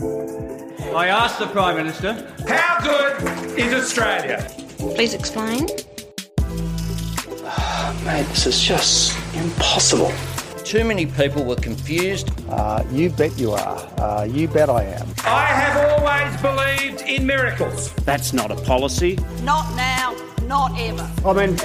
I asked the Prime Minister, how good is Australia? Please explain. Mate, this is just impossible. Too many people were confused. Uh, you bet you are. Uh, you bet I am. I have always believed in miracles. That's not a policy. Not now, not ever. I mean,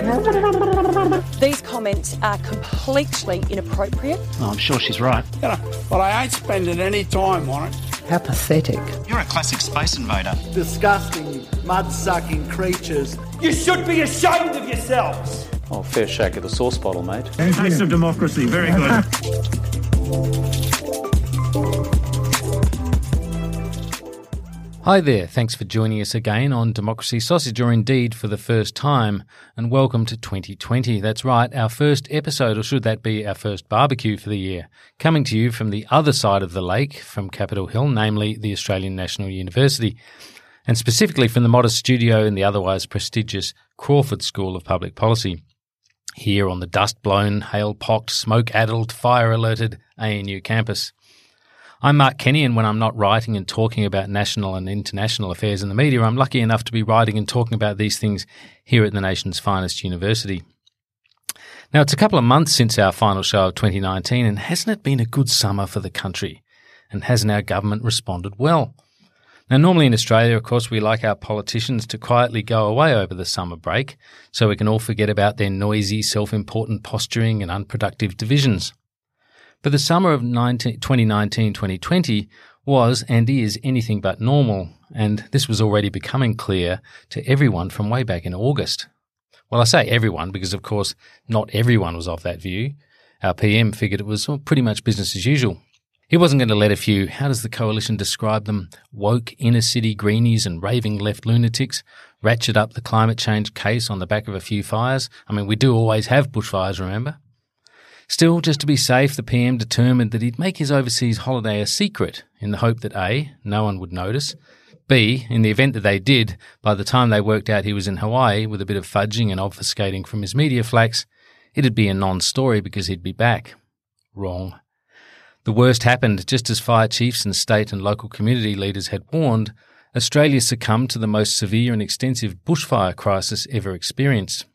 These comments are completely inappropriate. Oh, I'm sure she's right. You know, but I ain't spending any time on it. How pathetic. You're a classic space invader. Disgusting, mud-sucking creatures. You should be ashamed of yourselves. Oh, fair shake of the sauce bottle, mate. Taste of democracy. Very good. Hi there, thanks for joining us again on Democracy Sausage, or indeed for the first time, and welcome to 2020. That's right, our first episode, or should that be our first barbecue for the year, coming to you from the other side of the lake, from Capital Hill, namely the Australian National University, and specifically from the modest studio in the otherwise prestigious Crawford School of Public Policy. Here on the dust blown, hail pocked, smoke addled, fire alerted ANU campus. I'm Mark Kenny, and when I'm not writing and talking about national and international affairs in the media, I'm lucky enough to be writing and talking about these things here at the nation's finest university. Now, it's a couple of months since our final show of 2019, and hasn't it been a good summer for the country? And hasn't our government responded well? Now, normally in Australia, of course, we like our politicians to quietly go away over the summer break so we can all forget about their noisy, self important posturing and unproductive divisions. But the summer of 2019 2020 was and is anything but normal, and this was already becoming clear to everyone from way back in August. Well, I say everyone because, of course, not everyone was of that view. Our PM figured it was pretty much business as usual. He wasn't going to let a few, how does the coalition describe them, woke inner city greenies and raving left lunatics ratchet up the climate change case on the back of a few fires. I mean, we do always have bushfires, remember? Still, just to be safe, the PM determined that he'd make his overseas holiday a secret in the hope that A, no one would notice, B, in the event that they did, by the time they worked out he was in Hawaii with a bit of fudging and obfuscating from his media flax, it'd be a non story because he'd be back. Wrong. The worst happened just as fire chiefs and state and local community leaders had warned. Australia succumbed to the most severe and extensive bushfire crisis ever experienced.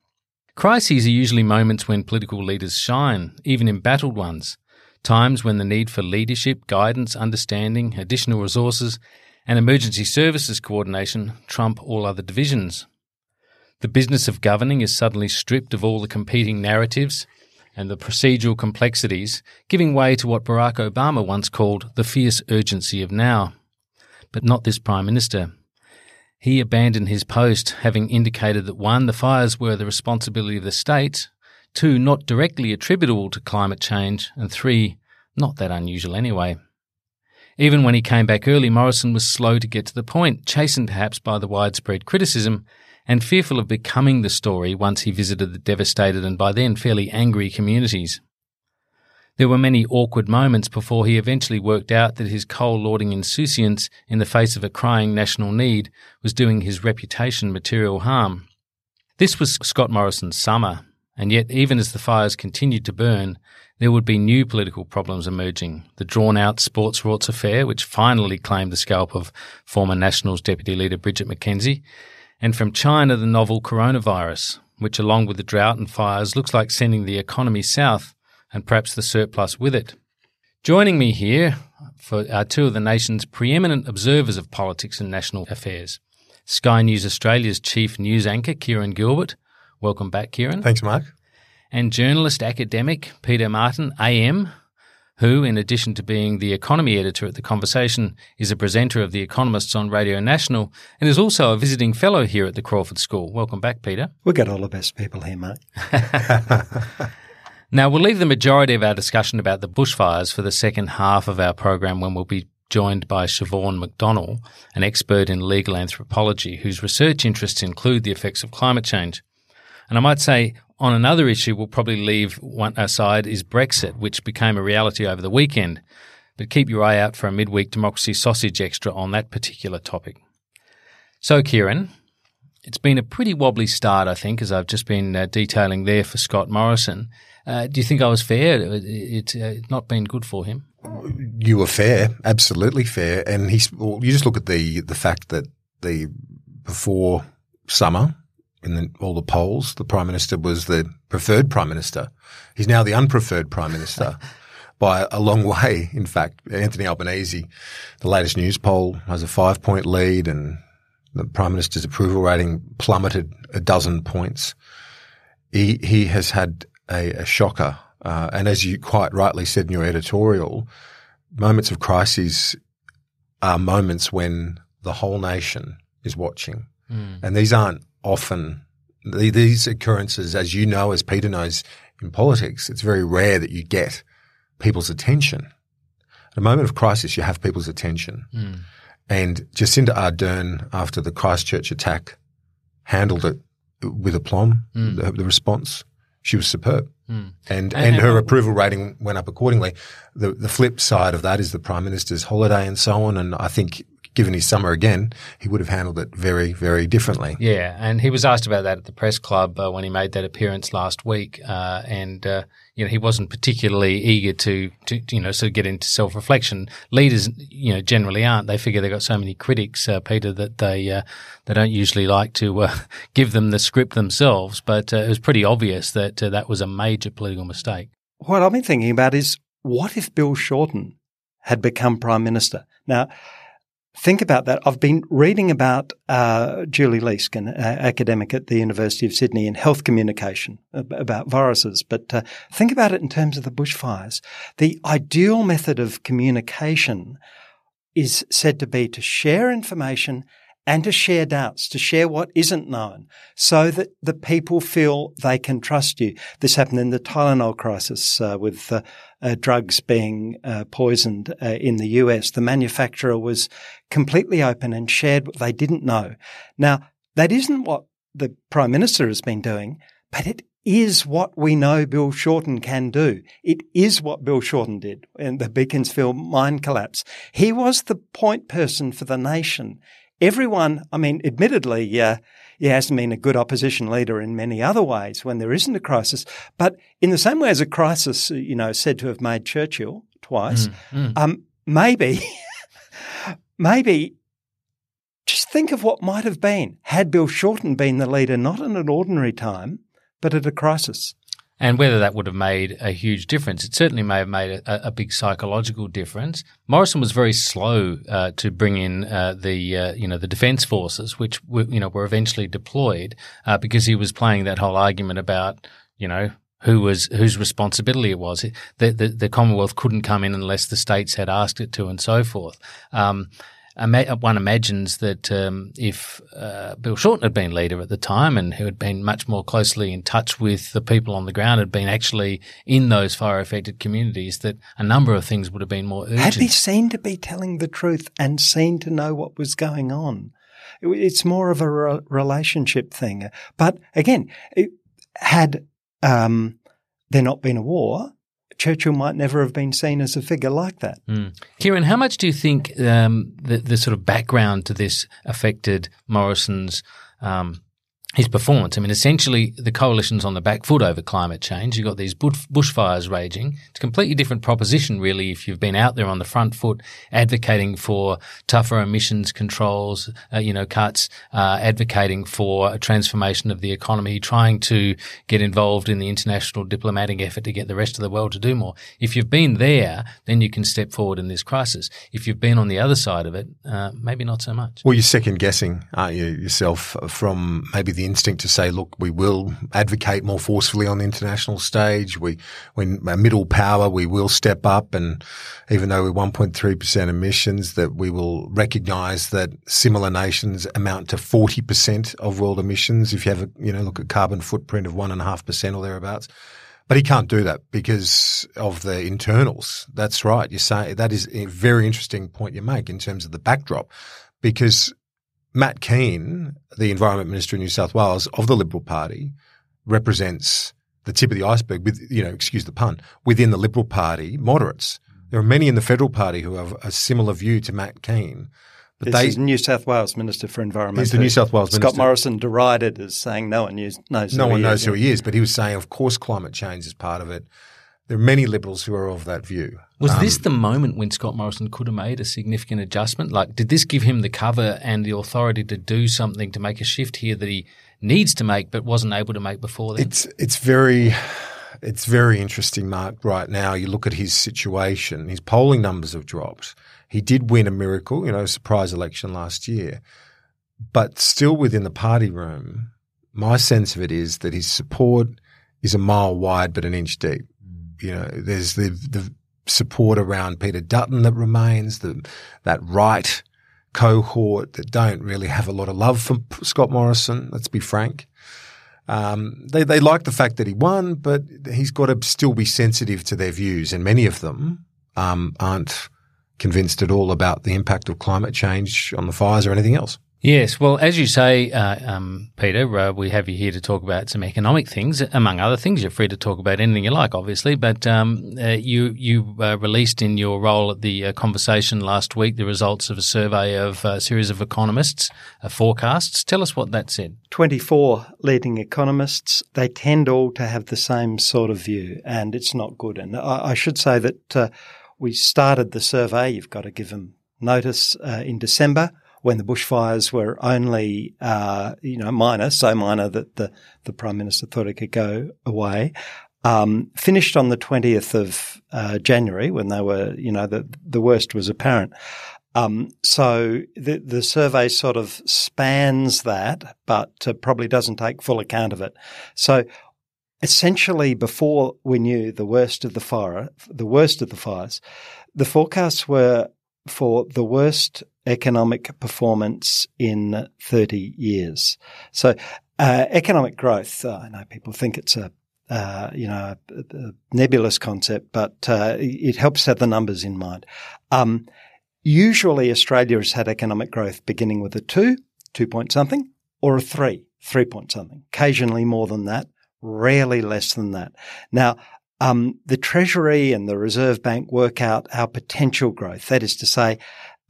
Crises are usually moments when political leaders shine, even embattled ones, times when the need for leadership, guidance, understanding, additional resources, and emergency services coordination trump all other divisions. The business of governing is suddenly stripped of all the competing narratives and the procedural complexities, giving way to what Barack Obama once called the fierce urgency of now. But not this Prime Minister. He abandoned his post, having indicated that one, the fires were the responsibility of the states, two, not directly attributable to climate change, and three, not that unusual anyway. Even when he came back early, Morrison was slow to get to the point, chastened perhaps by the widespread criticism, and fearful of becoming the story once he visited the devastated and by then fairly angry communities. There were many awkward moments before he eventually worked out that his coal lording insouciance in the face of a crying national need was doing his reputation material harm. This was Scott Morrison's summer, and yet even as the fires continued to burn, there would be new political problems emerging. The drawn out sports rorts affair, which finally claimed the scalp of former Nationals Deputy Leader Bridget McKenzie, and from China the novel coronavirus, which along with the drought and fires looks like sending the economy south and perhaps the surplus with it. Joining me here for are two of the nation's preeminent observers of politics and national affairs. Sky News Australia's chief news anchor, Kieran Gilbert. Welcome back, Kieran. Thanks, Mark. And journalist academic Peter Martin, AM, who, in addition to being the economy editor at The Conversation, is a presenter of The Economists on Radio National and is also a visiting fellow here at the Crawford School. Welcome back, Peter. We get all the best people here, Mark. Now, we'll leave the majority of our discussion about the bushfires for the second half of our program when we'll be joined by Siobhan McDonnell, an expert in legal anthropology whose research interests include the effects of climate change. And I might say on another issue we'll probably leave one aside is Brexit, which became a reality over the weekend. But keep your eye out for a midweek Democracy Sausage Extra on that particular topic. So, Kieran, it's been a pretty wobbly start, I think, as I've just been uh, detailing there for Scott Morrison. Uh, do you think I was fair? It's uh, not been good for him. You were fair, absolutely fair, and he's. Well, you just look at the the fact that the before summer in the, all the polls, the prime minister was the preferred prime minister. He's now the unpreferred prime minister. by a long way. In fact, Anthony Albanese, the latest Newspoll has a five point lead and the prime minister's approval rating plummeted a dozen points. He, he has had a, a shocker. Uh, and as you quite rightly said in your editorial, moments of crises are moments when the whole nation is watching. Mm. And these aren't often, these occurrences, as you know, as Peter knows in politics, it's very rare that you get people's attention. At a moment of crisis, you have people's attention. Mm. And Jacinda Ardern, after the Christchurch attack, handled it with aplomb, mm. the, the, response. She was superb. Mm. And, and, and, her approval rating went up accordingly. The, the flip side of that is the Prime Minister's holiday and so on. And I think given his summer again, he would have handled it very, very differently. Yeah, and he was asked about that at the press club uh, when he made that appearance last week, uh, and uh, you know he wasn't particularly eager to, to you know sort of get into self reflection. Leaders, you know, generally aren't. They figure they've got so many critics, uh, Peter, that they uh, they don't usually like to uh, give them the script themselves. But it was pretty obvious that that was a major political mistake. What I've been thinking about is what if Bill Shorten had become prime minister? Now think about that. I've been reading about uh, Julie Leask, an uh, academic at the University of Sydney in health communication about viruses. But uh, think about it in terms of the bushfires. The ideal method of communication is said to be to share information and to share doubts, to share what isn't known so that the people feel they can trust you. This happened in the Tylenol crisis uh, with uh, drugs being uh, poisoned uh, in the US. The manufacturer was completely open and shared what they didn't know. Now, that isn't what the Prime Minister has been doing, but it is what we know Bill Shorten can do. It is what Bill Shorten did in the Beaconsfield mine collapse. He was the point person for the nation everyone, I mean, admittedly, uh, he hasn't been a good opposition leader in many other ways when there isn't a crisis. But in the same way as a crisis, uh, you know, said to have made Churchill twice, mm, mm. Um, maybe, maybe just think of what might have been had Bill Shorten been the leader, not in an ordinary time, but at a crisis and whether that would have made a huge difference. It certainly may have made a, a big psychological difference. Morrison was very slow uh, to bring in uh, the uh, you know the defence forces, which were, you know were eventually deployed uh, because he was playing that whole argument about you know who was whose responsibility it was. The, the, the Commonwealth couldn't come in unless the states had asked it to, and so forth. Um, one imagines that um, if uh, Bill Shorten had been leader at the time and who had been much more closely in touch with the people on the ground, had been actually in those fire affected communities, that a number of things would have been more urgent. Had he seen to be telling the truth and seen to know what was going on? It's more of a re- relationship thing. But again, had um, there not been a war, Churchill might never have been seen as a figure like that. Mm. Kieran, how much do you think um, the, the, sort of background to this affected Morrison's um, his performance. I mean, essentially, the coalition's on the back foot over climate change. You've got these bushfires raging. It's a completely different proposition, really, if you've been out there on the front foot advocating for tougher emissions controls, uh, you know, cuts, uh, advocating for a transformation of the economy, trying to get involved in the international diplomatic effort to get the rest of the world to do more. If you've been there, then you can step forward in this crisis. If you've been on the other side of it, uh, maybe not so much. Well, you're second guessing, aren't you, yourself, from maybe the instinct to say, look, we will advocate more forcefully on the international stage. We, when a middle power, we will step up. And even though we're 1.3% emissions, that we will recognize that similar nations amount to 40% of world emissions. If you have a, you know, look at carbon footprint of one and a half percent or thereabouts. But he can't do that because of the internals. That's right. You say that is a very interesting point you make in terms of the backdrop, because Matt Kean, the Environment Minister in New South Wales of the Liberal Party, represents the tip of the iceberg with, you know, excuse the pun, within the Liberal Party moderates. There are many in the Federal Party who have a similar view to Matt Kean. But this they, is New South Wales Minister for Environment. He's the New South Wales Scott Minister. Morrison derided as saying no one knows. No one knows is, who he is, but he was saying, of course, climate change is part of it. There are many Liberals who are of that view. Was um, this the moment when Scott Morrison could have made a significant adjustment? Like, did this give him the cover and the authority to do something to make a shift here that he needs to make but wasn't able to make before then? It's it's very it's very interesting, Mark. Right now, you look at his situation. His polling numbers have dropped. He did win a miracle, you know, surprise election last year, but still within the party room. My sense of it is that his support is a mile wide but an inch deep. You know, there's the the support around Peter Dutton that remains, the that right cohort that don't really have a lot of love for Scott Morrison. Let's be frank. Um, they they like the fact that he won, but he's got to still be sensitive to their views, and many of them um, aren't convinced at all about the impact of climate change on the fires or anything else. Yes, well, as you say, uh, um, Peter, uh, we have you here to talk about some economic things, among other things. You're free to talk about anything you like, obviously. But um, uh, you you uh, released in your role at the uh, conversation last week the results of a survey of a series of economists' uh, forecasts. Tell us what that said. Twenty four leading economists. They tend all to have the same sort of view, and it's not good. And I, I should say that we started the survey. You've got to give them notice in December when the bushfires were only, uh, you know, minor, so minor that the, the Prime Minister thought it could go away. Um, finished on the 20th of uh, January when they were, you know, the, the worst was apparent. Um, so the, the survey sort of spans that, but uh, probably doesn't take full account of it. So essentially, before we knew the worst of the fire, the worst of the fires, the forecasts were for the worst economic performance in 30 years. So, uh, economic growth, uh, I know people think it's a uh, you know, a, a nebulous concept, but uh, it helps have the numbers in mind. Um, usually, Australia has had economic growth beginning with a two, two point something, or a three, three point something. Occasionally more than that, rarely less than that. Now, um, the Treasury and the Reserve Bank work out our potential growth. That is to say,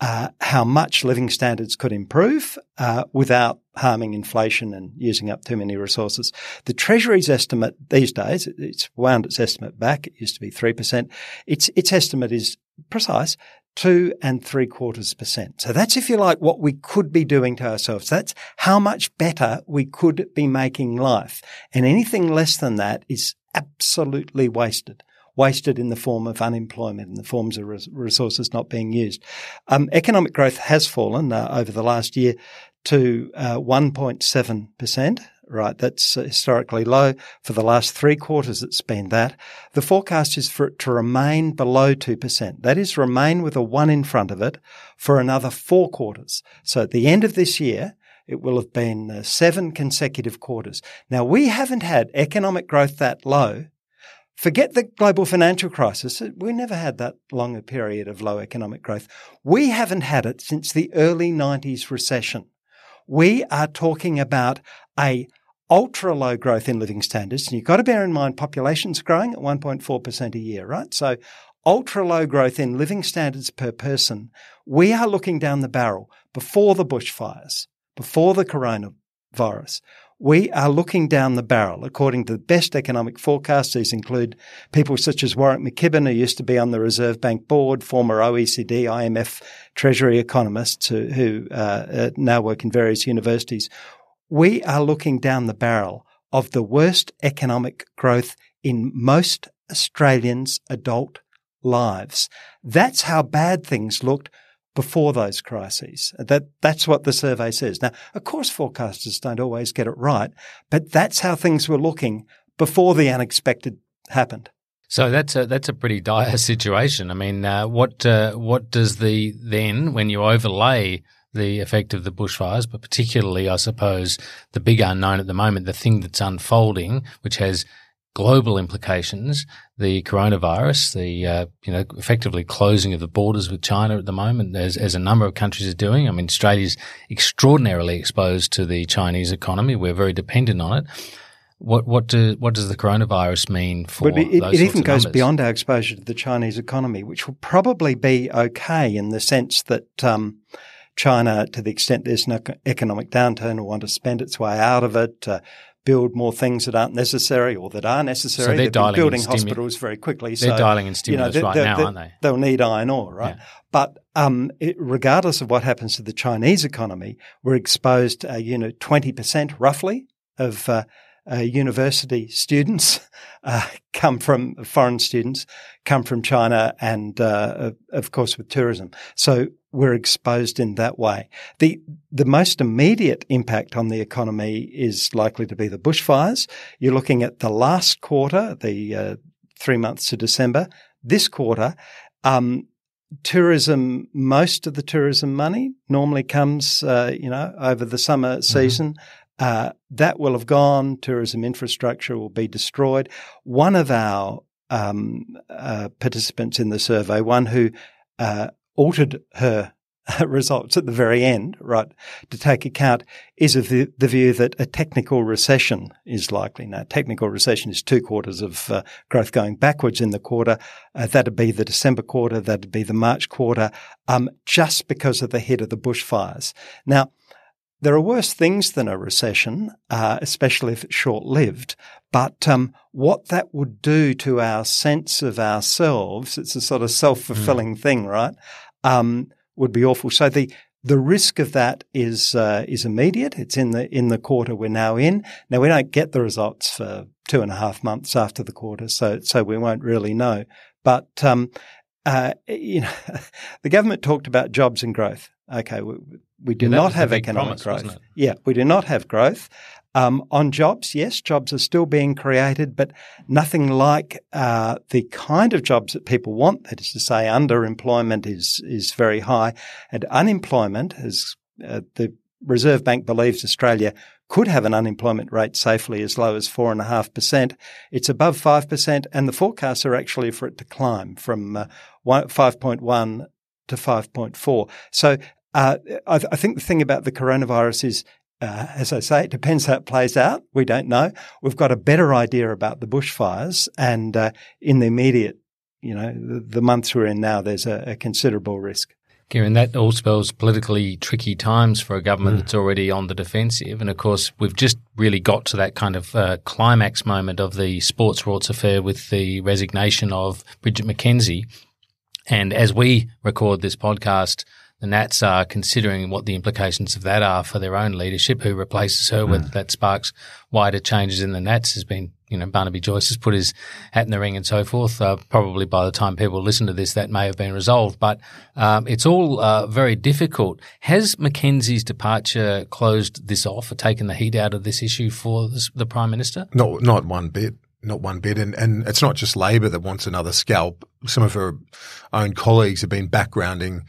uh, how much living standards could improve uh, without harming inflation and using up too many resources. The Treasury's estimate these days, it's wound its estimate back. It used to be 3%. Its, its estimate is precise, two and three quarters percent. So that's, if you like, what we could be doing to ourselves. That's how much better we could be making life. And anything less than that is absolutely wasted. Wasted in the form of unemployment, in the forms of resources not being used. Um, economic growth has fallen uh, over the last year to uh, 1.7%. Right, that's historically low. For the last three quarters, it's been that. The forecast is for it to remain below 2%. That is, remain with a one in front of it for another four quarters. So at the end of this year, it will have been uh, seven consecutive quarters. Now, we haven't had economic growth that low. Forget the global financial crisis. We never had that long a period of low economic growth. We haven't had it since the early 90s recession. We are talking about a ultra low growth in living standards. And you've got to bear in mind population's growing at 1.4% a year, right? So ultra low growth in living standards per person. We are looking down the barrel before the bushfires before the coronavirus, we are looking down the barrel. According to the best economic forecasts, these include people such as Warwick McKibbin, who used to be on the Reserve Bank board, former OECD, IMF Treasury economists who, who uh, uh, now work in various universities. We are looking down the barrel of the worst economic growth in most Australians' adult lives. That's how bad things looked before those crises. That, that's what the survey says. Now, of course, forecasters don't always get it right, but that's how things were looking before the unexpected happened. So that's a that's a pretty dire situation. I mean, uh, what uh, what does the then when you overlay the effect of the bushfires, but particularly, I suppose, the big unknown at the moment, the thing that's unfolding, which has global implications, the coronavirus, the uh, you know effectively closing of the borders with China at the moment, as, as a number of countries are doing. I mean, Australia's extraordinarily exposed to the Chinese economy. We're very dependent on it. What what do what does the coronavirus mean for? But it, it even goes beyond our exposure to the Chinese economy, which will probably be okay in the sense that. Um, China, to the extent there's an economic downturn, will want to spend its way out of it, uh, build more things that aren't necessary or that are necessary. So they're dialing building in stimu- hospitals very quickly. They're so, dialing in stimulus you know, right now, aren't they? They'll need iron ore, right? Yeah. But um, it, regardless of what happens to the Chinese economy, we're exposed, uh, you know, 20% roughly of uh, uh, university students uh, come from foreign students come from China and uh, of course with tourism. So we're exposed in that way. The the most immediate impact on the economy is likely to be the bushfires. You're looking at the last quarter, the uh, three months to December. This quarter, um, tourism, most of the tourism money normally comes, uh, you know, over the summer season. Mm-hmm. Uh, that will have gone. Tourism infrastructure will be destroyed. One of our um, uh, participants in the survey, one who uh, altered her results at the very end, right, to take account, is of the, the, view that a technical recession is likely. Now, technical recession is two quarters of uh, growth going backwards in the quarter. Uh, that'd be the December quarter. That'd be the March quarter, um, just because of the hit of the bushfires. Now, there are worse things than a recession, uh, especially if it's short lived. But um, what that would do to our sense of ourselves, it's a sort of self fulfilling mm. thing, right? Um, would be awful. So the the risk of that is uh, is immediate. It's in the in the quarter we're now in. Now we don't get the results for two and a half months after the quarter, so so we won't really know. But um, uh, you know, the government talked about jobs and growth. Okay, we, we do not have economic promise, growth. Yeah, we do not have growth. Um, on jobs, yes, jobs are still being created, but nothing like uh, the kind of jobs that people want. That is to say, underemployment is is very high, and unemployment, as uh, the Reserve Bank believes Australia could have an unemployment rate safely as low as four and a half percent. It's above five percent, and the forecasts are actually for it to climb from uh, five point one to 5.4. So uh, I, th- I, think the thing about the coronavirus is, uh, as I say, it depends how it plays out. We don't know. We've got a better idea about the bushfires, and uh, in the immediate, you know, the, the, months we're in now, there's a, a considerable risk. Kieran, that all spells politically tricky times for a government mm. that's already on the defensive. And of course, we've just really got to that kind of uh, climax moment of the sports rorts affair with the resignation of Bridget McKenzie. And as we record this podcast, the Nats are considering what the implications of that are for their own leadership, who replaces her, mm. whether that sparks wider changes in the Nats has been, you know, Barnaby Joyce has put his hat in the ring and so forth. Uh, probably by the time people listen to this, that may have been resolved, but um, it's all uh, very difficult. Has McKenzie's departure closed this off or taken the heat out of this issue for this, the Prime Minister? No, not one bit not one bit. And, and it's not just Labor that wants another scalp. Some of her own colleagues have been backgrounding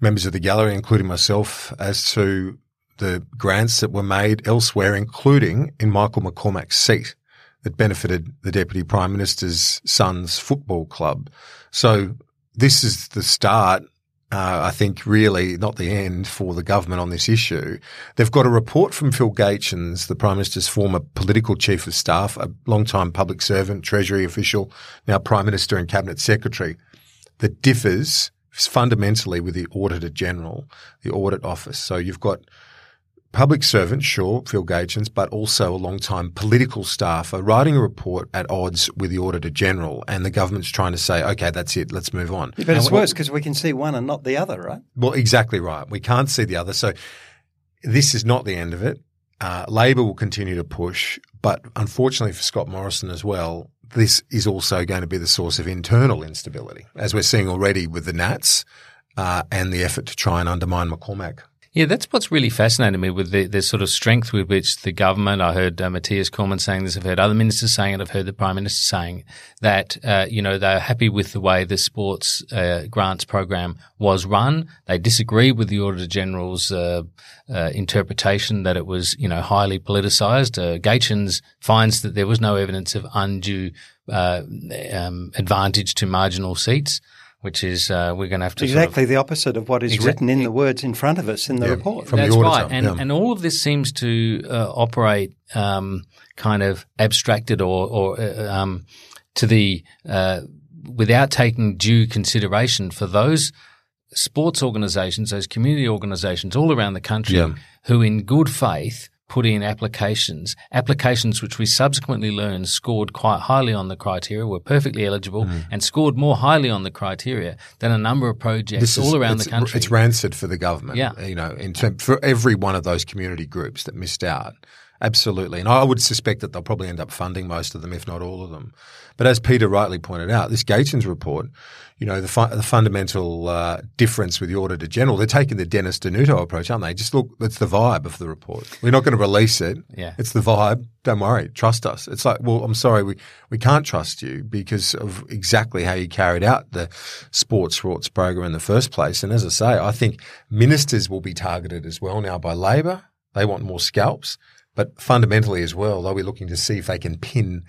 members of the gallery, including myself, as to the grants that were made elsewhere, including in Michael McCormack's seat that benefited the Deputy Prime Minister's son's football club. So this is the start uh, I think really not the end for the government on this issue. They've got a report from Phil Gaetjens, the Prime Minister's former political chief of staff, a long-time public servant, Treasury official, now Prime Minister and Cabinet Secretary, that differs fundamentally with the Auditor General, the Audit Office. So you've got public servants, sure, Phil Gaetjens, but also a long-time political staffer writing a report at odds with the Auditor General, and the government's trying to say, okay, that's it, let's move on. But it's worse because we can see one and not the other, right? Well, exactly right. We can't see the other. So this is not the end of it. Uh, Labor will continue to push, but unfortunately for Scott Morrison as well, this is also going to be the source of internal instability, as we're seeing already with the Nats uh, and the effort to try and undermine McCormack. Yeah, that's what's really fascinated me with the, the sort of strength with which the government. I heard uh, Matthias Cormann saying this. I've heard other ministers saying it. I've heard the prime minister saying that uh, you know they're happy with the way the sports uh, grants program was run. They disagree with the Auditor General's uh, uh, interpretation that it was you know highly politicised. Uh, Gaetjens finds that there was no evidence of undue um, advantage to marginal seats which is uh, we're going to have to exactly sort of, the opposite of what is exa- written in the words in front of us in the yeah, report. From That's the right, and yeah. and all of this seems to uh, operate um, kind of abstracted or or uh, um, to the uh, without taking due consideration for those sports organisations, those community organisations all around the country Yeah. who, in good faith. Put in applications, applications which we subsequently learned scored quite highly on the criteria, were perfectly eligible, Mm. and scored more highly on the criteria than a number of projects This is- all around the country. It's rancid for the government. Yeah. You know, in term, for every one of those community groups that missed out. Absolutely. And I would suspect that they'll probably end up funding most of them, if not all of them. But as Peter rightly pointed out, this Gaetjens report, you know, the, fu- the fundamental uh, difference with the Auditor General, they're taking the Dennis Denuto approach, aren't they? Just look, it's the vibe of the report. We're not going to release it. Yeah. It's the vibe. Don't worry. Trust us. It's like, well, I'm sorry, we, we can't trust you because of exactly how you carried out the sports sports program in the first place. And as I say, I think ministers will be targeted as well now by Labor. They want more scalps, but fundamentally as well, they'll be looking to see if they can pin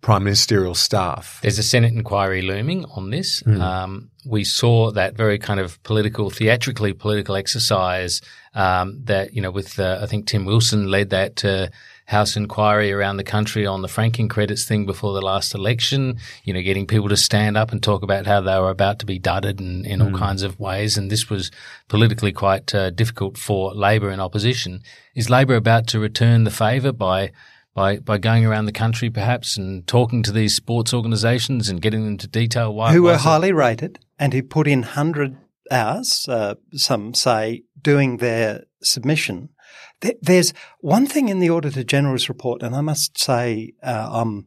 prime ministerial staff. There's a Senate inquiry looming on this. Mm. Um, we saw that very kind of political, theatrically political exercise um, that, you know, with, uh, I think Tim Wilson led that uh, House inquiry around the country on the franking credits thing before the last election, you know, getting people to stand up and talk about how they were about to be dudded in, in all kinds of ways. And this was politically quite uh, difficult for Labor in opposition. Is Labor about to return the favour by by by going around the country perhaps and talking to these sports organisations and getting them to detail why who were highly rated and who put in 100 hours, uh, some say, doing their submission. There- There's one thing in the Auditor General's report, and I must say uh, I'm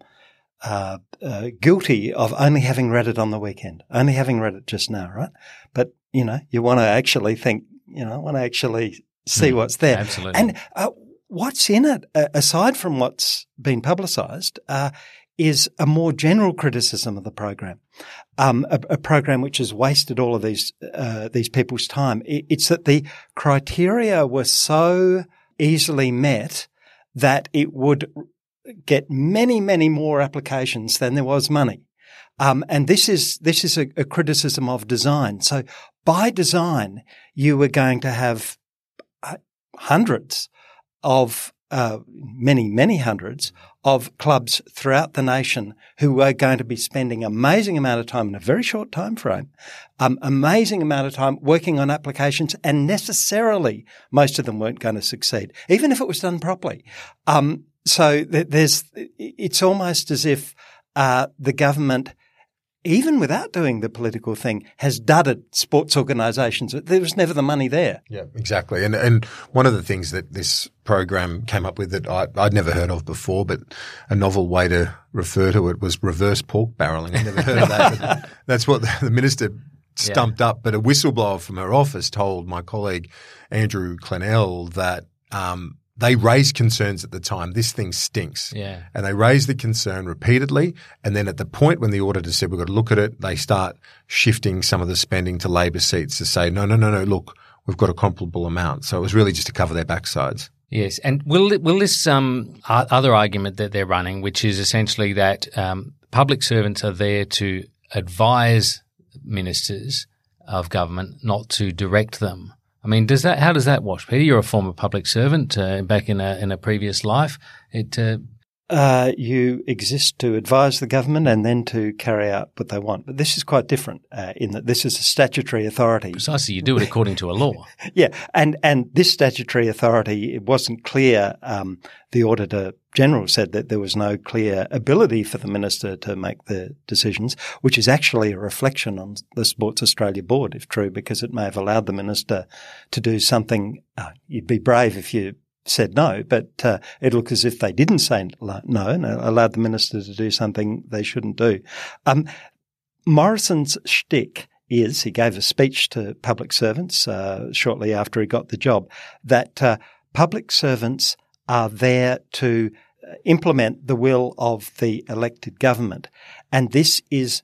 uh, uh, guilty of only having read it on the weekend, only having read it just now, right? But, you know, you want to actually think, you know, I want to actually see Mm, what's there. absolutely. And uh, what's in it, uh, aside from what's been publicised, uh, is a more general criticism of the program, um, a, a program which has wasted all of these uh, these people's time. It, it's that the criteria were so easily met that it would get many, many more applications than there was money. Um, and this is this is a, a criticism of design. So by design, you were going to have uh, hundreds of uh, many, many hundreds of clubs throughout the nation who are going to be spending amazing amount of time in a very short time frame, um, amazing amount of time working on applications, and necessarily most of them weren't going to succeed, even if it was done properly. Um, so th- there's, it's almost as if uh, the government even without doing the political thing, has dudded sports organisations. There was never the money there. Yeah, exactly. And and one of the things that this program came up with that I, I'd never heard of before, but a novel way to refer to it was reverse pork barreling. I'd never heard of that. that's what the, the minister stumped up. But a whistleblower from her office told my colleague Andrew Clennell that um, they raised concerns at the time. This thing stinks. Yeah. And they raised the concern repeatedly. And then at the point when the auditor said, we've got to look at it, they start shifting some of the spending to Labor seats to say, no, no, no, no, look, we've got a comparable amount. So it was really just to cover their backsides. Yes, and will will this um, other argument that they're running, which is essentially that um, public servants are there to advise ministers of government, not to direct them. I mean, does that how does that wash, Peter? You're a former public servant uh, back in a in a previous life. It uh, Uh, you exist to advise the government and then to carry out what they want. But this is quite different uh, in that this is a statutory authority. precisely you do it according to a law. Yeah, and and this statutory authority, it wasn't clear. Um, the auditor general said that there was no clear ability for the minister to make the decisions, which is actually a reflection on the Sports Australia board, if true, because it may have allowed the minister to do something. Uh, you'd be brave if you said no, but uh, it looked as if they didn't say no and allowed the minister to do something they shouldn't do. Um, Morrison's shtick is, he gave a speech to public servants uh, shortly after he got the job, that uh, public servants are there to uh, implement the will of the elected government. And this is.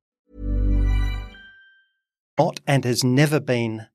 Not and has never been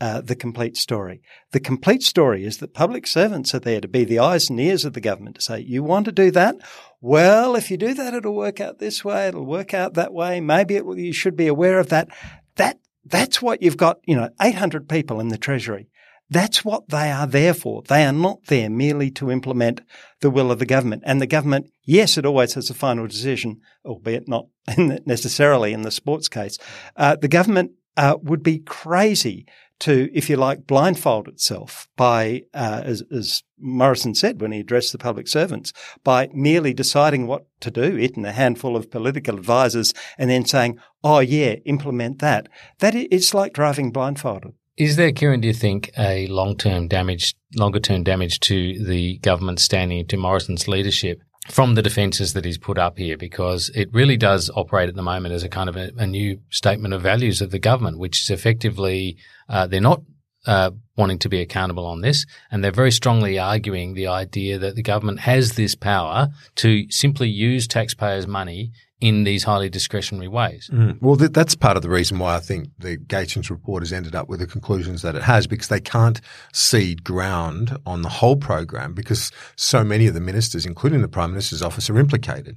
uh, the complete story. The complete story is that public servants are there to be the eyes and ears of the government to say, you want to do that? Well, if you do that, it'll work out this way. It'll work out that way. Maybe will, you should be aware of that. That, that's what you've got, you know, 800 people in the treasury. That's what they are there for. They are not there merely to implement the will of the government. And the government, yes, it always has a final decision, albeit not necessarily in the sports case. Uh, the government uh, would be crazy to, if you like, blindfold itself by, uh, as, as, Morrison said when he addressed the public servants, by merely deciding what to do, it and a handful of political advisors, and then saying, "Oh yeah, implement that." That it's like driving blindfolded. Is there, Kieran, do you think, a long term damage, longer term damage to the government standing to Morrison's leadership from the defences that he's put up here? Because it really does operate at the moment as a kind of a, a new statement of values of the government, which is effectively, uh, they're not uh, wanting to be accountable on this, and they're very strongly arguing the idea that the government has this power to simply use taxpayers' money in these highly discretionary ways. Mm. Well, th- that's part of the reason why I think the Gaetjens report has ended up with the conclusions that it has, because they can't cede ground on the whole program because so many of the ministers, including the Prime Minister's office, are implicated.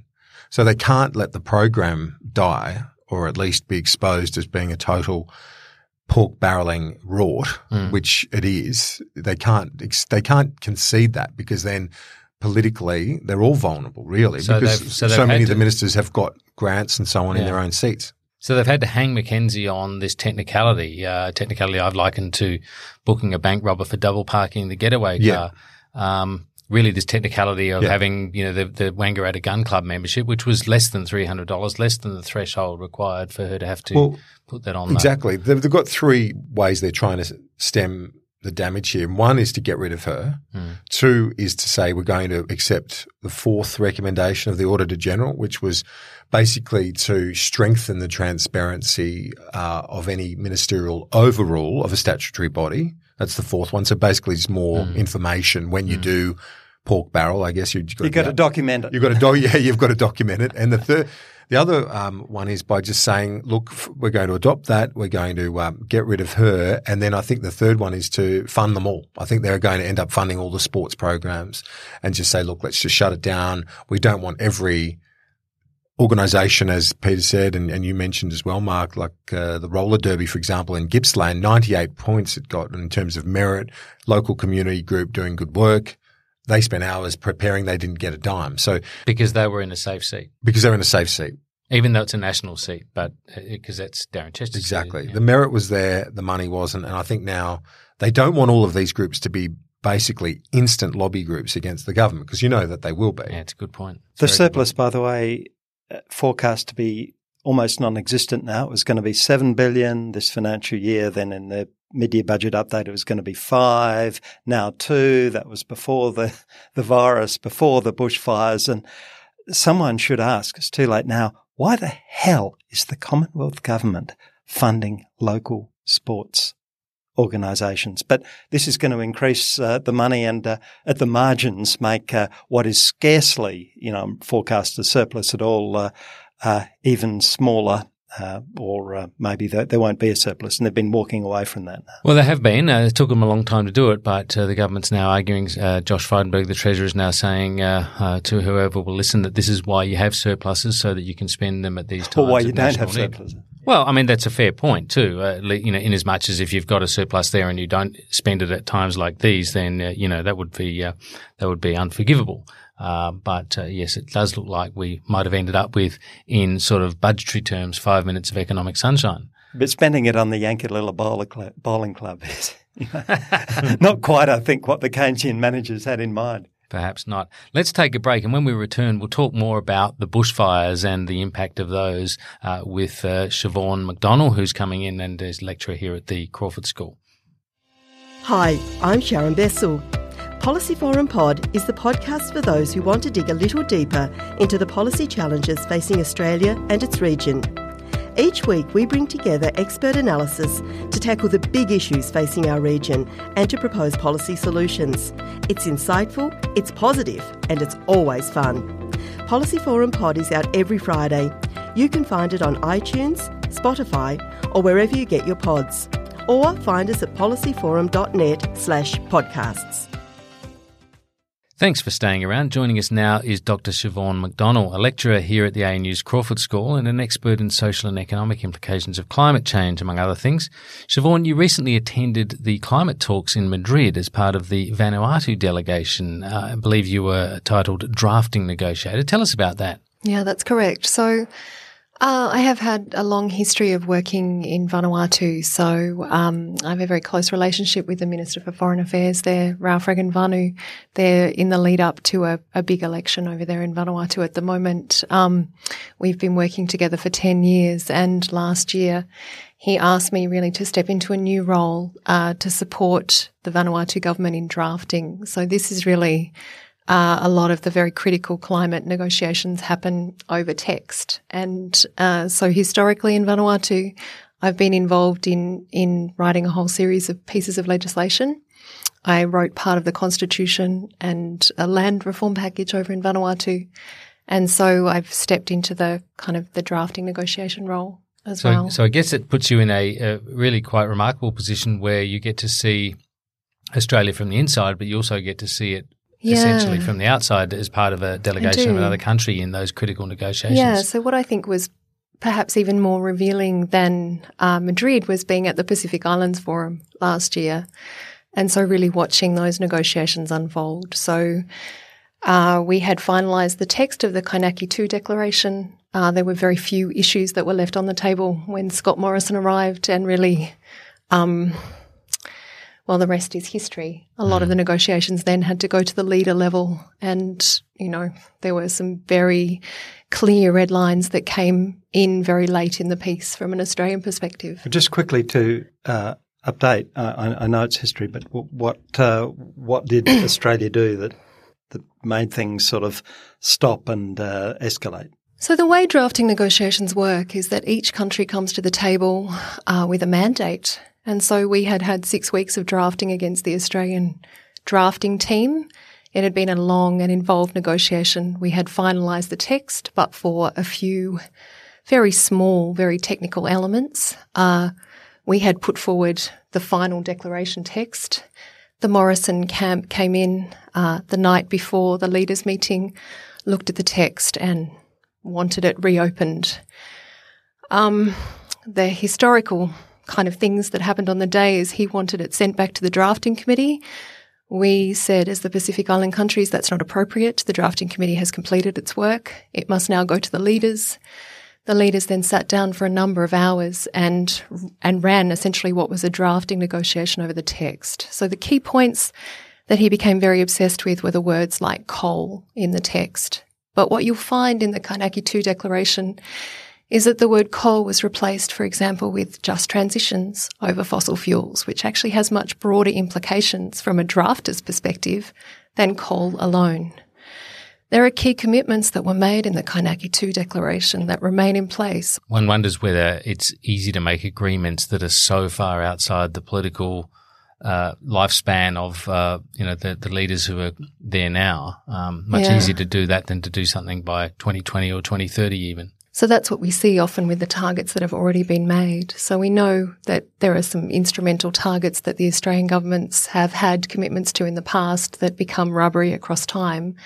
So they can't let the program die or at least be exposed as being a total pork barreling rort, mm. which it is. They can't, they can't concede that because then politically, they're all vulnerable, really, so because so, so many of the ministers have got grants and so on yeah. in their own seats. So they've had to hang McKenzie on this technicality. Uh, technicality I've likened to booking a bank robber for double parking the getaway car. Yeah. Um, really, this technicality of yeah. having you know the, the Wangaratta Gun Club membership, which was less than three hundred dollars, less than the threshold required for her to have to well, put that on. Exactly. They've, they've got three ways they're trying to stem the damage here. One is to get rid of her. Mm. Two is to say we're going to accept the fourth recommendation of the Auditor General, which was basically to strengthen the transparency uh, of any ministerial overrule of a statutory body. That's the fourth one. So basically, it's more mm. information when you mm. do pork barrel. I guess you, have got, you got to document it. You've got to do, yeah, you've got to document it. And the third. The other um, one is by just saying, look, we're going to adopt that. We're going to um, get rid of her. And then I think the third one is to fund them all. I think they're going to end up funding all the sports programs and just say, look, let's just shut it down. We don't want every organisation, as Peter said, and, and, you mentioned as well, Mark, like uh, the roller derby, for example, in Gippsland, 98 points it got in terms of merit, local community group doing good work they spent hours preparing. They didn't get a dime. So because they were in a safe seat. Because they were in a safe seat. Even though it's a national seat, but because that's Darren Chester. Exactly. Seat, yeah. The merit was there. The money wasn't. And I think now they don't want all of these groups to be basically instant lobby groups against the government because you know that they will be. Yeah, it's a good point. It's the surplus, by the way, uh, forecast to be almost non-existent now. It was going to be seven billion this financial year. Then in the mid-year budget update, it was going to be five, now two. That was before the, the virus, before the bushfires. And someone should ask, it's too late now, why the hell is the Commonwealth government funding local sports organisations? But this is going to increase uh, the money and uh, at the margins make uh, what is scarcely, you know, forecast a surplus at all, uh, uh, even smaller uh, or uh, maybe there won't be a surplus, and they've been walking away from that. Well, they have been. Uh, it took them a long time to do it, but uh, the government's now arguing. Uh, Josh Frydenberg, the treasurer, is now saying uh, to whoever will listen that this is why you have surpluses, so that you can spend them at these times. Or why you don't have need. surpluses. Well, I mean that's a fair point too. you know, in as much as if you've got a surplus there and you don't spend it at times like these, then you know that would be that would be unforgivable. Uh, but uh, yes, it does look like we might have ended up with, in sort of budgetary terms, five minutes of economic sunshine. But spending it on the Yankee Yankalilla Bowling Club is not quite, I think, what the Keynesian managers had in mind. Perhaps not. Let's take a break, and when we return, we'll talk more about the bushfires and the impact of those uh, with uh, Siobhan McDonnell, who's coming in and is lecturer here at the Crawford School. Hi, I'm Sharon Bessell. Policy Forum Pod is the podcast for those who want to dig a little deeper into the policy challenges facing Australia and its region. Each week, we bring together expert analysis to tackle the big issues facing our region and to propose policy solutions. It's insightful, it's positive, and it's always fun. Policy Forum Pod is out every Friday. You can find it on iTunes, Spotify, or wherever you get your pods. Or find us at policyforum.net slash podcasts. Thanks for staying around. Joining us now is Dr. Siobhan McDonnell, a lecturer here at the ANU's Crawford School and an expert in social and economic implications of climate change, among other things. Siobhan, you recently attended the climate talks in Madrid as part of the Vanuatu delegation. Uh, I believe you were titled Drafting Negotiator. Tell us about that. Yeah, that's correct. So, uh, I have had a long history of working in Vanuatu, so um, I have a very close relationship with the Minister for Foreign Affairs there, Ralph Regenvanu. They're in the lead up to a, a, big election over there in Vanuatu at the moment. Um, we've been working together for 10 years, and last year he asked me really to step into a new role uh, to support the Vanuatu government in drafting. So this is really uh, a lot of the very critical climate negotiations happen over text. And uh, so historically in Vanuatu, I've been involved in, in writing a whole series of pieces of legislation. I wrote part of the constitution and a land reform package over in Vanuatu. And so I've stepped into the kind of the drafting negotiation role as so, well. So I guess it puts you in a, a really quite remarkable position where you get to see Australia from the inside, but you also get to see it yeah. essentially from the outside as part of a delegation of another country in those critical negotiations. Yeah, so what I think was perhaps even more revealing than uh, Madrid was being at the Pacific Islands Forum last year. And so really watching those negotiations unfold. So uh, we had finalised the text of the Kainaki 2 declaration. Uh, there were very few issues that were left on the table when Scott Morrison arrived and really um, well, the rest is history. A lot mm. of the negotiations then had to go to the leader level. And, you know, there were some very clear red lines that came in very late in the piece from an Australian perspective. Just quickly to uh, update, uh, I, I, know it's history, but what uh, what did Australia do that that made things sort of stop and uh, escalate? So, the way drafting negotiations work is that each country comes to the table uh, with a mandate and so we had had six weeks of drafting against the Australian drafting team. It had been a long and involved negotiation. We had finalised the text, but for a few very small, very technical elements, uh, we had put forward the final declaration text. The Morrison camp came in uh, the night before the leaders' meeting, looked at the text, and wanted it reopened. Um, the historical kind of things that happened on the day is he wanted it sent back to the drafting committee. We said, as the Pacific Island countries, that's not appropriate. The drafting committee has completed its work. It must now go to the leaders. The leaders then sat down for a number of hours and and ran essentially what was a drafting negotiation over the text. So the key points that he became very obsessed with were the words like coal in the text. But what you'll find in the Kainaki 2 declaration is that the word coal was replaced, for example, with just transitions over fossil fuels, which actually has much broader implications from a drafter's perspective than coal alone. There are key commitments that were made in the Kainaki 2 declaration that remain in place. One wonders whether it's easy to make agreements that are so far outside the political uh, lifespan of uh, you know the, the, leaders who are there now. Um, much yeah. easier to do that than to do something by 2020 or 2030 even. So that's what we see often with the targets that have already been made. So we know that there are some instrumental targets that the Australian governments have had commitments to in the past that become rubbery across time.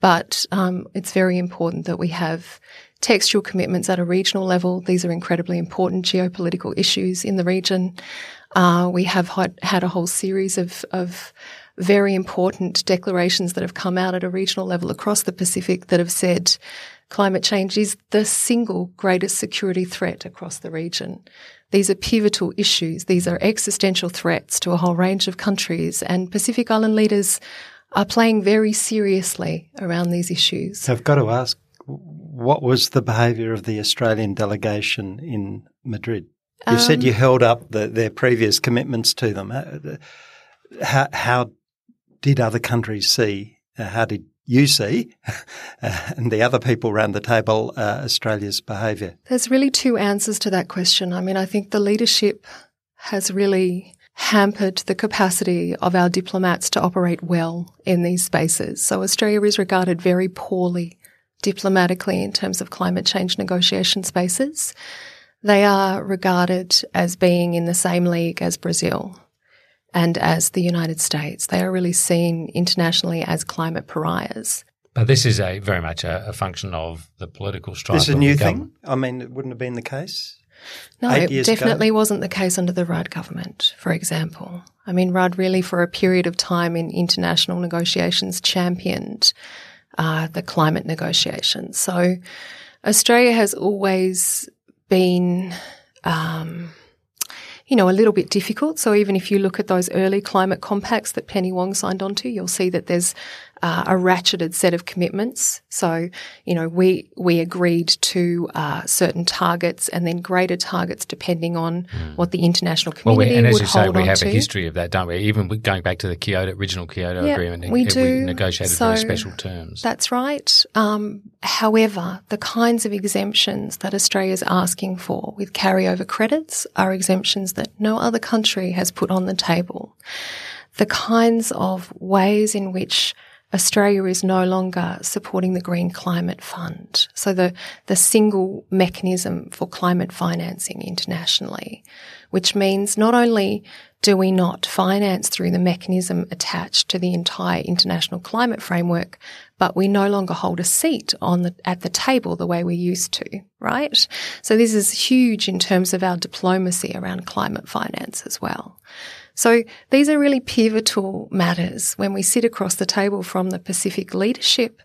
But um, it's very important that we have textual commitments at a regional level. These are incredibly important geopolitical issues in the region. Uh, we have had, a whole series of, of very important declarations that have come out at a regional level across the Pacific that have said climate change is the single greatest security threat across the region. These are pivotal issues. These are existential threats to a whole range of countries and Pacific Island leaders are playing very seriously around these issues. I've got to ask, what was the behaviour of the Australian delegation in Madrid? You um, said you held up the, their previous commitments to them. How, how did other countries see? Uh, how did you see and the other people around the table uh, Australia's behaviour? There's really two answers to that question. I mean, I think the leadership has really hampered the capacity of our diplomats to operate well in these spaces. So Australia is regarded very poorly diplomatically in terms of climate change negotiation spaces. They are regarded as being in the same league as Brazil and as the United States. They are really seen internationally as climate pariahs. But this is a very much a, a function of the political strife. This is a new thing. I mean, it wouldn't have been the case. No, it definitely ago. wasn't the case under the Rudd government, for example. I mean, Rudd really, for a period of time in international negotiations, championed uh, the climate negotiations. So Australia has always been. Um, you know, a little bit difficult. So even if you look at those early climate compacts that Penny Wong signed onto, you'll see that there's uh, a ratcheted set of commitments. So, you know, we we agreed to uh, certain targets and then greater targets depending on mm. what the international community well, and as you say, we have to. a history of that, don't we? Even going back to the Kyoto original Kyoto yeah, agreement, we do we negotiated so, very special terms. That's right. Um, however, the kinds of exemptions that Australia is asking for with carryover credits are exemptions that no other country has put on the table. The kinds of ways in which Australia is no longer supporting the Green Climate Fund. So the, the single mechanism for climate financing internationally, which means not only do we not finance through the mechanism attached to the entire international climate framework, but we no longer hold a seat on the, at the table the way we used to, right? So this is huge in terms of our diplomacy around climate finance as well. So these are really pivotal matters when we sit across the table from the Pacific leadership.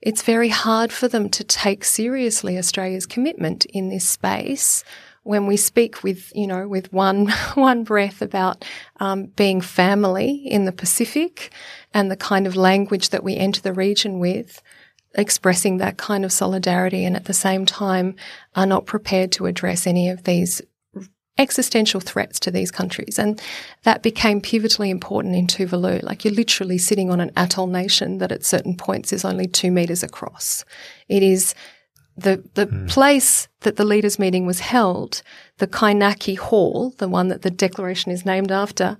It's very hard for them to take seriously Australia's commitment in this space when we speak with, you know, with one, one breath about um, being family in the Pacific and the kind of language that we enter the region with, expressing that kind of solidarity and at the same time are not prepared to address any of these existential threats to these countries. And that became pivotally important in Tuvalu. Like you're literally sitting on an atoll nation that at certain points is only two meters across. It is the the mm. place that the leaders meeting was held, the Kainaki Hall, the one that the declaration is named after,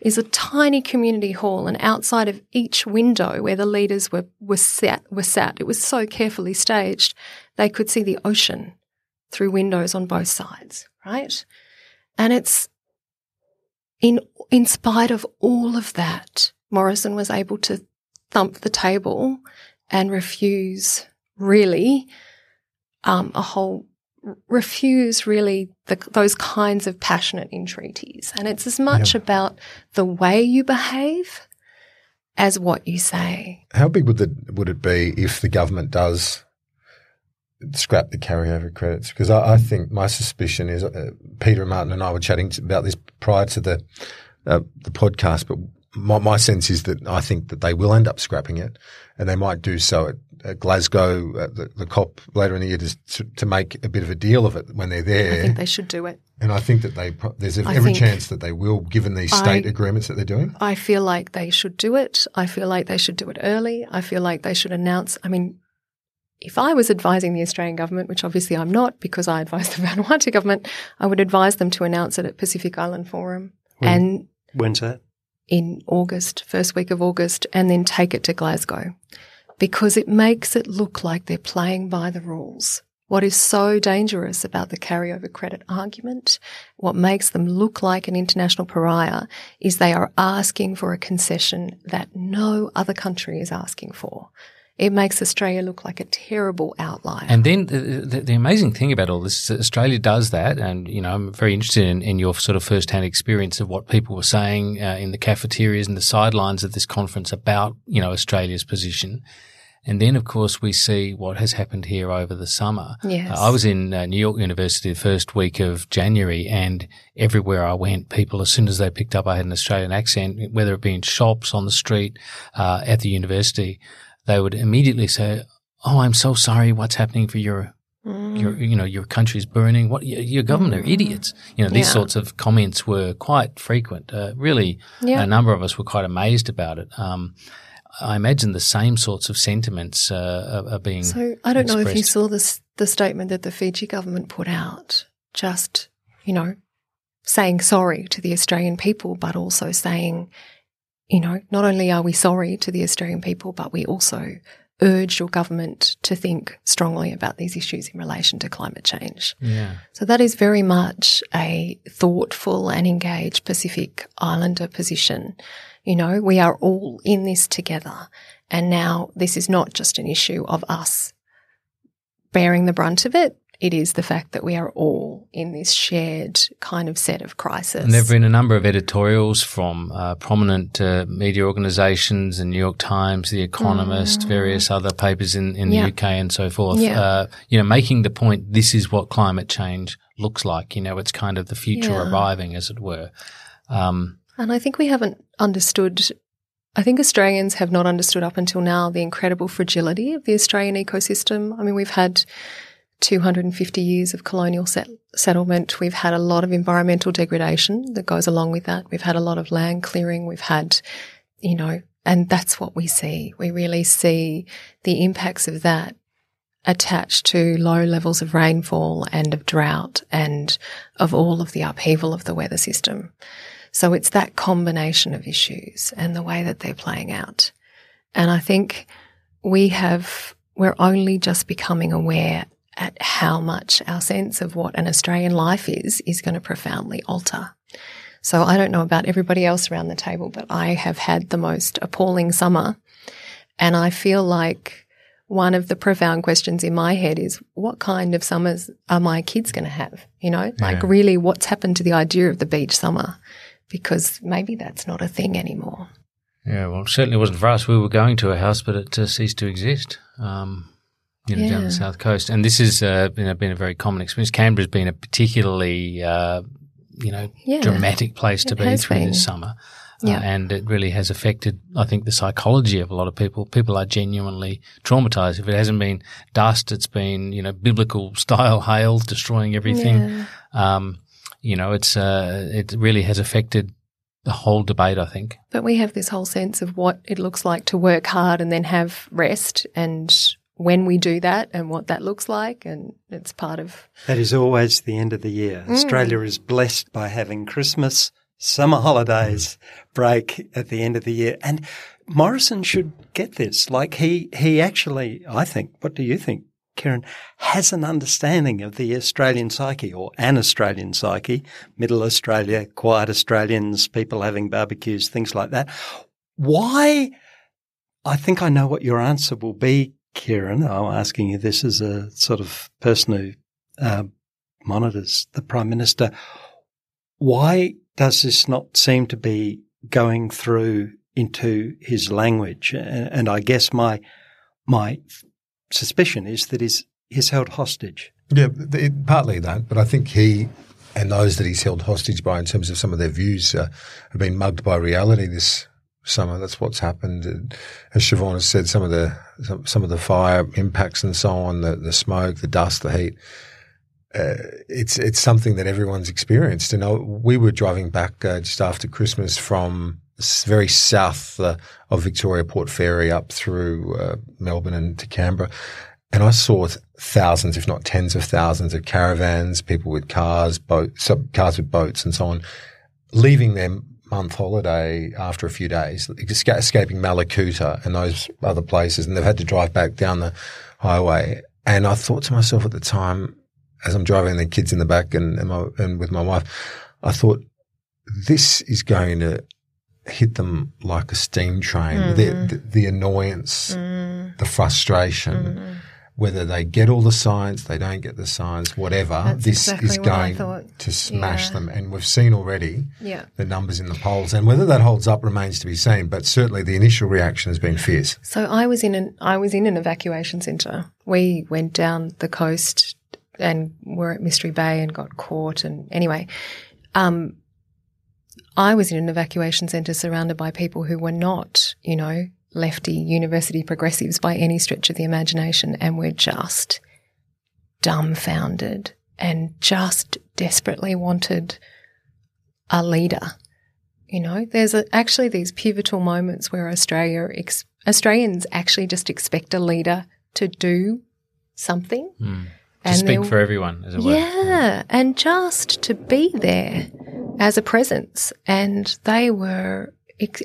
is a tiny community hall and outside of each window where the leaders were were sat were sat, it was so carefully staged, they could see the ocean through windows on both sides, right? And it's in, in spite of all of that, Morrison was able to thump the table and refuse really um, a whole refuse really the, those kinds of passionate entreaties. And it's as much yeah. about the way you behave as what you say. How big would the would it be if the government does scrap the carryover credits because I, I think my suspicion is uh, Peter and Martin and I were chatting about this prior to the uh, the podcast, but my, my, sense is that I think that they will end up scrapping it, and they might do so at, at Glasgow, at the, the, COP later in the year, to, to, make a bit of a deal of it when they're there. I think they should do it. And I think that they there's every chance that they will, given these state I, agreements that they're doing. I feel like they should do it. I feel like they should do it early. I feel like they should announce. I mean, if I was advising the Australian government, which obviously I'm not because I advise the Vanuatu government, I would advise them to announce it at Pacific Island Forum. When, and when's that? In August, first week of August, and then take it to Glasgow because it makes it look like they're playing by the rules. What is so dangerous about the carryover credit argument, what makes them look like an international pariah, is they are asking for a concession that no other country is asking for. It makes Australia look like a terrible outlier. And then the, the, the, amazing thing about all this is that Australia does that. And, you know, I'm very interested in, in your sort of first-hand experience of what people were saying uh, in the cafeterias and the sidelines of this conference about, you know, Australia's position. And then, of course, we see what has happened here over the summer. Yes. Uh, I was in uh, New York University the first week of January, and everywhere I went, people, as soon as they picked up I had an Australian accent, whether it be in shops, on the street, uh, at the university, they would immediately say, "Oh, I'm so sorry. What's happening for your Mm. Your, you know, your country's burning. What your government are mm. idiots. You know, these yeah. sorts of comments were quite frequent. Uh, really, yeah. a number of us were quite amazed about it. Um, I imagine the same sorts of sentiments uh, are, are, being. So I don't expressed. know if you saw this, the statement that the Fiji government put out, just you know, saying sorry to the Australian people, but also saying, you know, not only are we sorry to the Australian people, but we also urge your government to think strongly about these issues in relation to climate change. Yeah. So that is very much a thoughtful and engaged Pacific Islander position. You know, we are all in this together. And now this is not just an issue of us bearing the brunt of it. It is the fact that we are all in this shared kind of set of crisis. And there have been a number of editorials from uh, prominent uh, media organisations, the New York Times, The Economist, mm. various other papers in, in the. UK and so forth, yeah. uh, you know, making the point this is what climate change looks like. You know, it's kind of the future yeah. arriving, as it were. Um, and I think we haven't understood, I think Australians have not understood up until now the incredible fragility of the Australian ecosystem. I mean, we've had 250 years of colonial set- settlement. We've had a lot of environmental degradation that goes along with that. We've had a lot of land clearing. We've had, you know, and that's what we see. We really see the impacts of that attached to low levels of rainfall and of drought and of all of the upheaval of the weather system. So it's that combination of issues and the way that they're playing out. And I think we have, we're only just becoming aware at how much our sense of what an Australian life is, is going to profoundly alter. So I don't know about everybody else around the table, but I have had the most appalling summer. And I feel like one of the profound questions in my head is what kind of summers are my kids going to have? You know, like yeah. really what's happened to the idea of the beach summer? because maybe that's not a thing anymore. Yeah, well, it certainly wasn't for us. We were going to a house, but it uh, ceased to exist. Um, you know, yeah. down the south coast, and this has uh, you know, been a very common experience. Canberra's been a particularly uh, you know yeah, dramatic place to be through been. this summer. Uh, and it really has affected, I think, the psychology of a lot of people. People are genuinely traumatized. If it hasn't been dust, it's been, you know, biblical style hail destroying everything. Yeah. Um, you know, it's uh, it really has affected the whole debate. I think. But we have this whole sense of what it looks like to work hard and then have rest, and when we do that, and what that looks like, and it's part of. That is always the end of the year. Mm. Australia is blessed by having Christmas, summer holidays, break at the end of the year, and Morrison should get this. Like he, he actually, I think. What do you think? Kieran, has an understanding of the Australian psyche or an Australian psyche, middle Australia, quiet Australians, people having barbecues, things like that. Why? I think I know what your answer will be, Kieran. I'm asking you this as a sort of person who uh, monitors the Prime Minister. Why does this not seem to be going through into his language? And, and I guess my my suspicion is that he's, he's held hostage. Yeah, it, partly that, but I think he and those that he's held hostage by, in terms of some of their views, uh, have been mugged by reality this summer. That's what's happened. As Siobhan has said, some of the some, some of the fire impacts and so on, the, the smoke, the dust, the heat. Uh, it's it's something that everyone's experienced. And uh, we were driving back uh, just after Christmas from very south uh, of Victoria Port Fairy up through uh, Melbourne and to Canberra. And I saw thousands, if not tens of thousands of caravans, people with cars, boats, cars with boats and so on, leaving their month holiday after a few days, escaping Mallacoota and those other places. And they've had to drive back down the highway. And I thought to myself at the time, as I'm driving the kids in the back and, and, my, and with my wife, I thought, this is going to hit them like a steam train. Mm. The, the, the, annoyance, mm. the frustration, mm. Whether they get all the science, they don't get the science, whatever. That's this exactly is going to smash Yeah. them, and we've seen already Yeah. the numbers in the polls, and whether that holds up remains to be seen. But certainly, the initial reaction has been fierce. So I was in an I was in an evacuation centre. We went down the coast and were at Mystery Bay and got caught. And anyway, um, I was in an evacuation centre surrounded by people who were not, you know, lefty university progressives by any stretch of the imagination, and were just dumbfounded and just desperately wanted a leader. You know, there's a, actually these pivotal moments where Australia ex- Australians actually just expect a leader to do something. Mm. To speak for everyone, as it were. Yeah, and just to be there as a presence. And they were,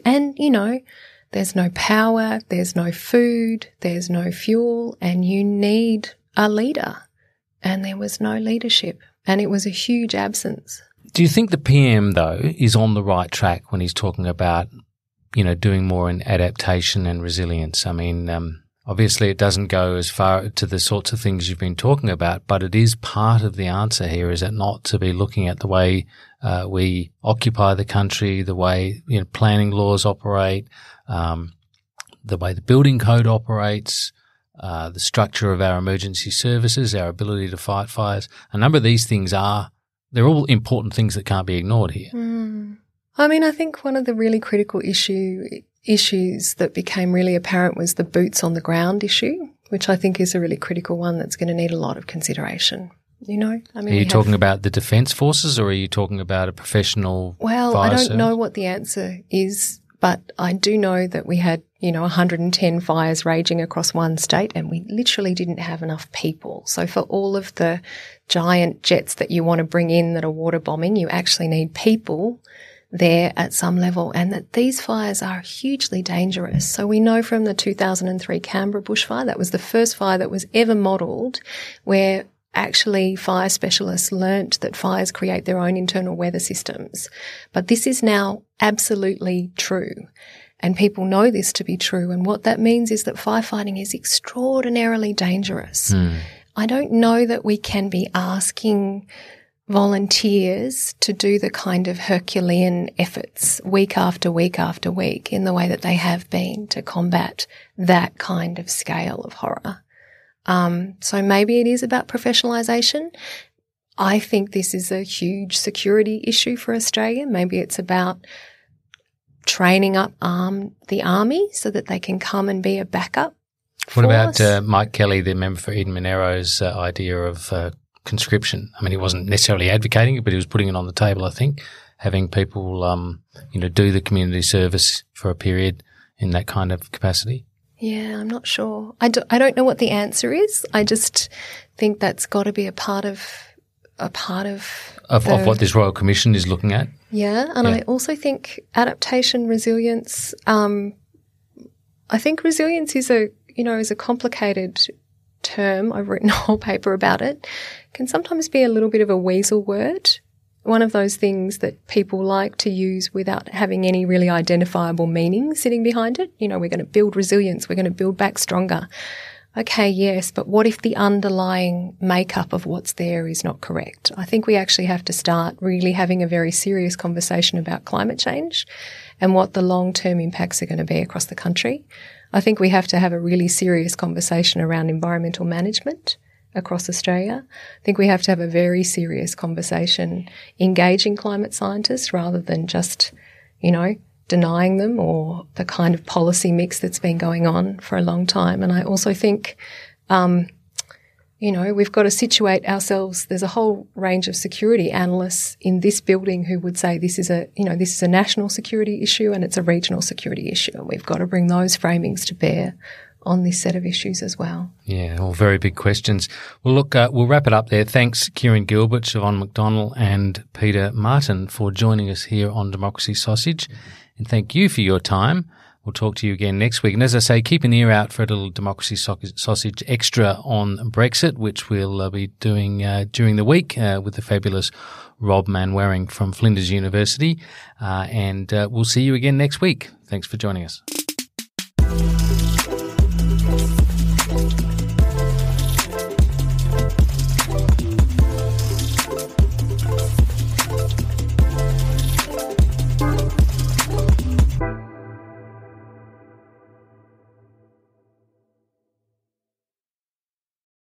and you know, there's no power, there's no food, there's no fuel, and you need a leader. And there was no leadership, and it was a huge absence. Do you think the PM though is on the right track when he's talking about, you know, doing more in adaptation and resilience? I mean, um, obviously it doesn't go as far to the sorts of things you've been talking about, but it is part of the answer here, is it not? To be looking at the way uh, we occupy the country, the way you know planning laws operate, um, the way the building code operates. Uh, the structure of our emergency services, our ability to fight fires. A number of these things are they're all important things that can't be ignored here. Mm. I mean, I think one of the really critical issue issues that became really apparent was the boots on the ground issue, which I think is a really critical one that's going to need a lot of consideration. You know, I mean, are you talking about the defence forces, or are you talking about a professional? Well, I don't service? know what the answer is, but I do know that we had, you know, 110 fires raging across one state and we literally didn't have enough people. So for all of the giant jets that you want to bring in that are water bombing, you actually need people there at some level and that these fires are hugely dangerous. So we know from the 2003 Canberra bushfire, that was the first fire that was ever modelled where actually fire specialists learnt that fires create their own internal weather systems. But this is now absolutely true. And people know this to be true. And what that means is that firefighting is extraordinarily dangerous. Hmm. I don't know that we can be asking volunteers to do the kind of Herculean efforts week after week after week in the way that they have been to combat that kind of scale of horror. Um, so maybe it is about professionalisation. I think this is a huge security issue for Australia. Maybe it's about training up um, the army so that they can come and be a backup. What about uh, Mike Kelly, the member for Eden-Monaro's uh, idea of uh, conscription? I mean, he wasn't necessarily advocating it, but he was putting it on the table. I think having people, um, you know, do the community service for a period in that kind of capacity. Yeah, I'm not sure. I, do, I don't know what the answer is. I just think that's got to be a part of a part of Of, the- of what this Royal Commission is looking at. Yeah, and Yeah. I also think adaptation, resilience. Um, I think resilience is a you know is a complicated term. I've written a whole paper about it. Can sometimes be a little bit of a weasel word. One of those things that people like to use without having any really identifiable meaning sitting behind it. You know, we're going to build resilience. We're going to build back stronger. Okay, yes, but what if the underlying makeup of what's there is not correct? I think we actually have to start really having a very serious conversation about climate change and what the long term impacts are going to be across the country. I think we have to have a really serious conversation around environmental management across Australia. I think we have to have a very serious conversation engaging climate scientists rather than just, you know, denying them or the kind of policy mix that's been going on for a long time. And I also think, um, you know, we've got to situate ourselves. There's a whole range of security analysts in this building who would say this is a, you know, this is a national security issue and it's a regional security issue. And we've got to bring those framings to bear on this set of issues as well. Yeah, all very big questions. Well, look, uh, we'll wrap it up there. Thanks, Kieran Gilbert, Siobhan McDonnell, and Peter Martin for joining us here on Democracy Sausage. And thank you for your time. We'll talk to you again next week. And as I say, keep an ear out for a little Democracy Sausage Extra on Brexit, which we'll uh, be doing uh, during the week uh, with the fabulous Rob Manwaring from Flinders University. Uh, and uh, we'll see you again next week. Thanks for joining us.